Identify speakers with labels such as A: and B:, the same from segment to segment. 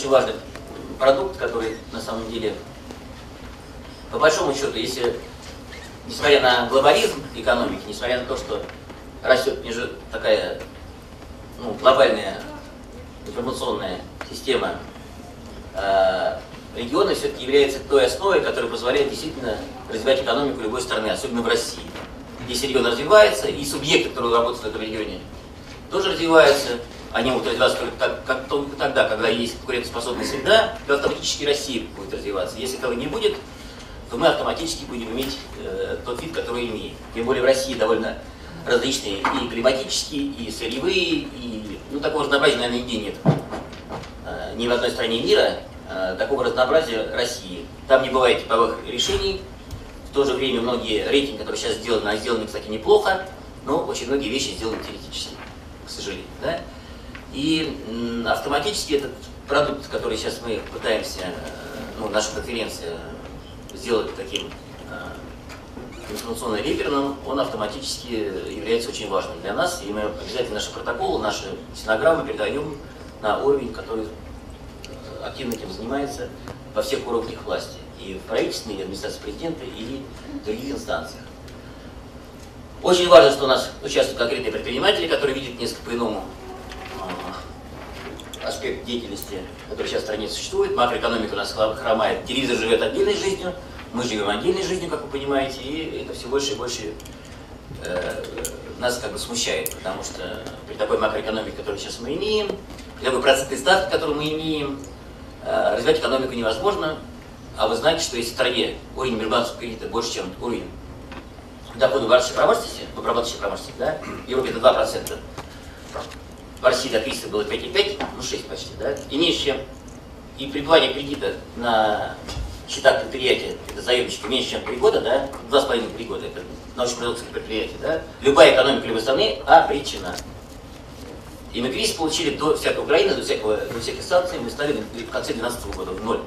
A: очень важный продукт, который на самом деле, по большому счету, если, несмотря на глобализм экономики, несмотря на то, что растет ниже такая ну, глобальная информационная система, э, регионы все-таки является той основой, которая позволяет действительно развивать экономику любой страны, особенно в России. Если регион развивается, и субъекты, которые работают в этом регионе, тоже развиваются, они могут развиваться только, так, как, только тогда, когда есть конкурентоспособная среда, то автоматически Россия будет развиваться. Если этого не будет, то мы автоматически будем иметь э, тот вид, который имеем. Тем более в России довольно различные и климатические, и сырьевые, и ну, такого разнообразия, наверное, нигде нет. Э, ни в одной стране мира э, такого разнообразия России. Там не бывает типовых решений. В то же время многие рейтинги, которые сейчас сделаны, они сделаны, кстати, неплохо, но очень многие вещи сделаны теоретически, к сожалению. Да? И автоматически этот продукт, который сейчас мы пытаемся, э, ну, наша конференция сделать таким э, информационным реперным, он автоматически является очень важным для нас, и мы обязательно наши протоколы, наши стенограммы передаем на уровень, который э, активно этим занимается во всех уровнях власти, и в правительственной, и администрации президента, и в других инстанциях. Очень важно, что у нас участвуют конкретные предприниматели, которые видят несколько по-иному аспект деятельности, который сейчас в стране существует. Макроэкономика у нас хромает, телевизор живет отдельной жизнью, мы живем отдельной жизнью, как вы понимаете, и это все больше и больше э, нас как бы смущает, потому что при такой макроэкономике, которую сейчас мы имеем, при такой процентной ставке, которую мы имеем, э, развивать экономику невозможно, а вы знаете, что если в стране уровень межбанковского кредита больше, чем уровень дохода в промышленности, в обрабатывающей промышленности, да, в Европе это 2%, в России до кризиса было 5,5, ну 6 почти, да, и меньше, и пребывание кредита на счетах предприятия, это заемщики, меньше, чем 3 года, да, 2,5-3 года, это научно-производственное предприятие, да, любая экономика любой страны обречена. И мы кризис получили до всякой Украины, до, всякого, до всяких санкций, мы стали в конце 2012 года в ноль.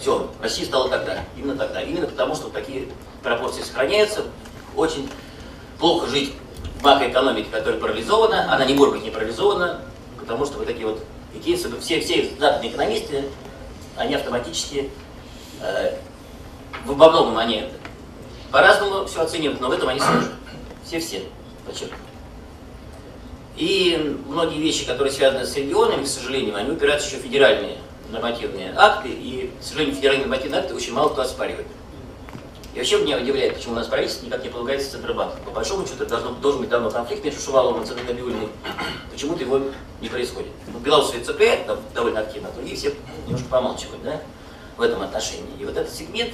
A: Все, Россия стала тогда, именно тогда. Именно потому, что такие пропорции сохраняются. Очень плохо жить макроэкономики, которая парализована, она не может быть не парализована, потому что вот такие вот кейсы, все, все западные экономисты, они автоматически, э, во многом они по-разному все оценивают, но в этом они схожи. Все-все, подчеркиваю. И многие вещи, которые связаны с регионами, к сожалению, они упираются еще в федеральные нормативные акты, и, к сожалению, федеральные нормативные акты очень мало кто оспаривает. И вообще меня удивляет, почему у нас правительство никак не полагается Центробанк. По большому счету, должен, должен быть давно конфликт между Шуваловым и Центральной Почему-то его не происходит. Ну, белорусские ЦП там, довольно активно, а другие все немножко помалчивают да, в этом отношении. И вот этот сегмент,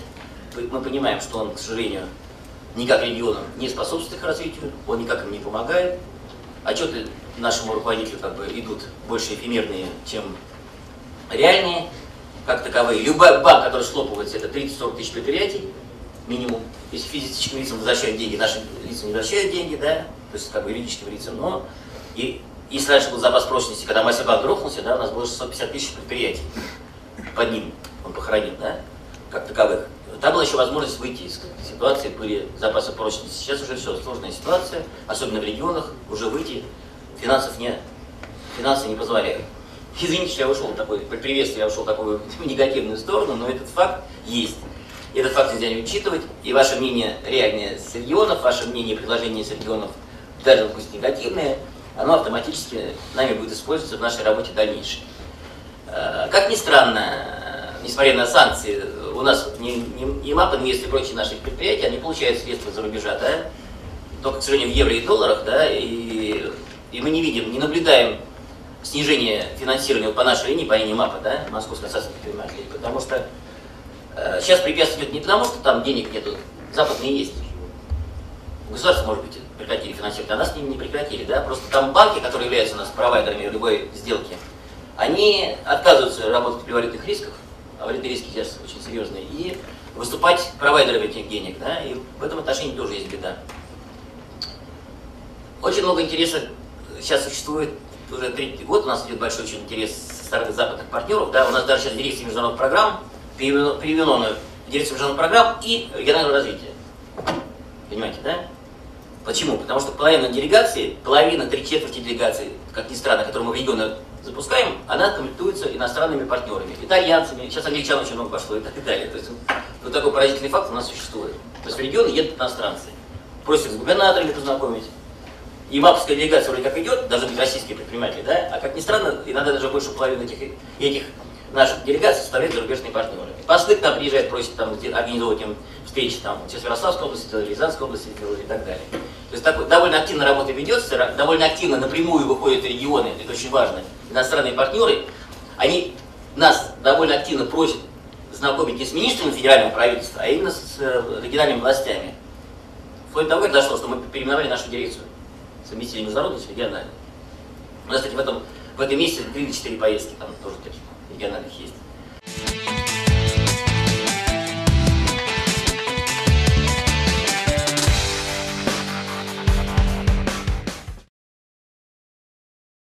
A: мы понимаем, что он, к сожалению, никак регионам не способствует их развитию, он никак им не помогает. Отчеты нашему руководителю как бы идут больше эфемерные, чем реальные, как таковые. Любой банк, который схлопывается, это 30-40 тысяч предприятий, минимум. Если физическим лицам возвращают деньги, нашим лицам не возвращают деньги, да, то есть как бы юридическим лицам, но и если раньше был запас прочности, когда Мастербанк грохнулся, да, у нас было 650 тысяч предприятий под ним, он похоронил, да, как таковых. Там была еще возможность выйти из ситуации, были запасы прочности. Сейчас уже все, сложная ситуация, особенно в регионах, уже выйти финансов не, финансы не позволяют. Извините, что я ушел такой, при приветствии я ушел в такую негативную сторону, но этот факт есть. Этот факт нельзя не учитывать, и ваше мнение реальное с регионов, ваше мнение и предложение с регионов, даже пусть негативное, оно автоматически нами будет использоваться в нашей работе дальнейшей. Э, как ни странно, несмотря на санкции, у нас не, не, не МАП, Инвест и прочие наши предприятия, они получают средства за рубежа, да, только, к сожалению, в евро и долларах, да, и, и мы не видим, не наблюдаем снижение финансирования по нашей линии, по линии МАПа, да, Московской ассоциации предпринимателей, потому что Э, сейчас препятствует не потому, что там денег нету, западные есть. Государство, может быть, прекратили финансировать, а нас не, не прекратили, да, просто там банки, которые являются у нас провайдерами любой сделки, они отказываются работать при валютных рисках, а валютные риски сейчас очень серьезные, и выступать провайдерами этих денег, да, и в этом отношении тоже есть беда. Очень много интереса сейчас существует, уже третий год у нас идет большой очень интерес со стороны западных партнеров, да, у нас даже сейчас дирекция международных программ переведено на дирекцию международных программ и регионального развития. Понимаете, да? Почему? Потому что половина делегации, половина, три четверти делегации, как ни странно, которые мы в регионы запускаем, она комплектуется иностранными партнерами, итальянцами, сейчас англичан очень много пошло и так далее. То есть вот такой поразительный факт у нас существует. То есть в регионы едут иностранцы, просят с губернаторами познакомить. И мапская делегация вроде как идет, даже быть российские предприниматели, да, а как ни странно, иногда даже больше половины этих, этих наших делегаций составляют зарубежные партнеры. Послы к нам приезжают, просят там, организовывать им встречи там, в Ярославской области, в Рязанской области и так далее. То есть так, довольно активно работа ведется, довольно активно напрямую выходят регионы, это очень важно, иностранные партнеры, они нас довольно активно просят знакомить не с министрами федерального правительства, а именно с э, региональными властями. Вплоть до того, как дошло, что мы переименовали нашу дирекцию совместили международный с региональным. У нас, кстати, в этом, в этом месяце 3-4 поездки, там тоже you're gonna hit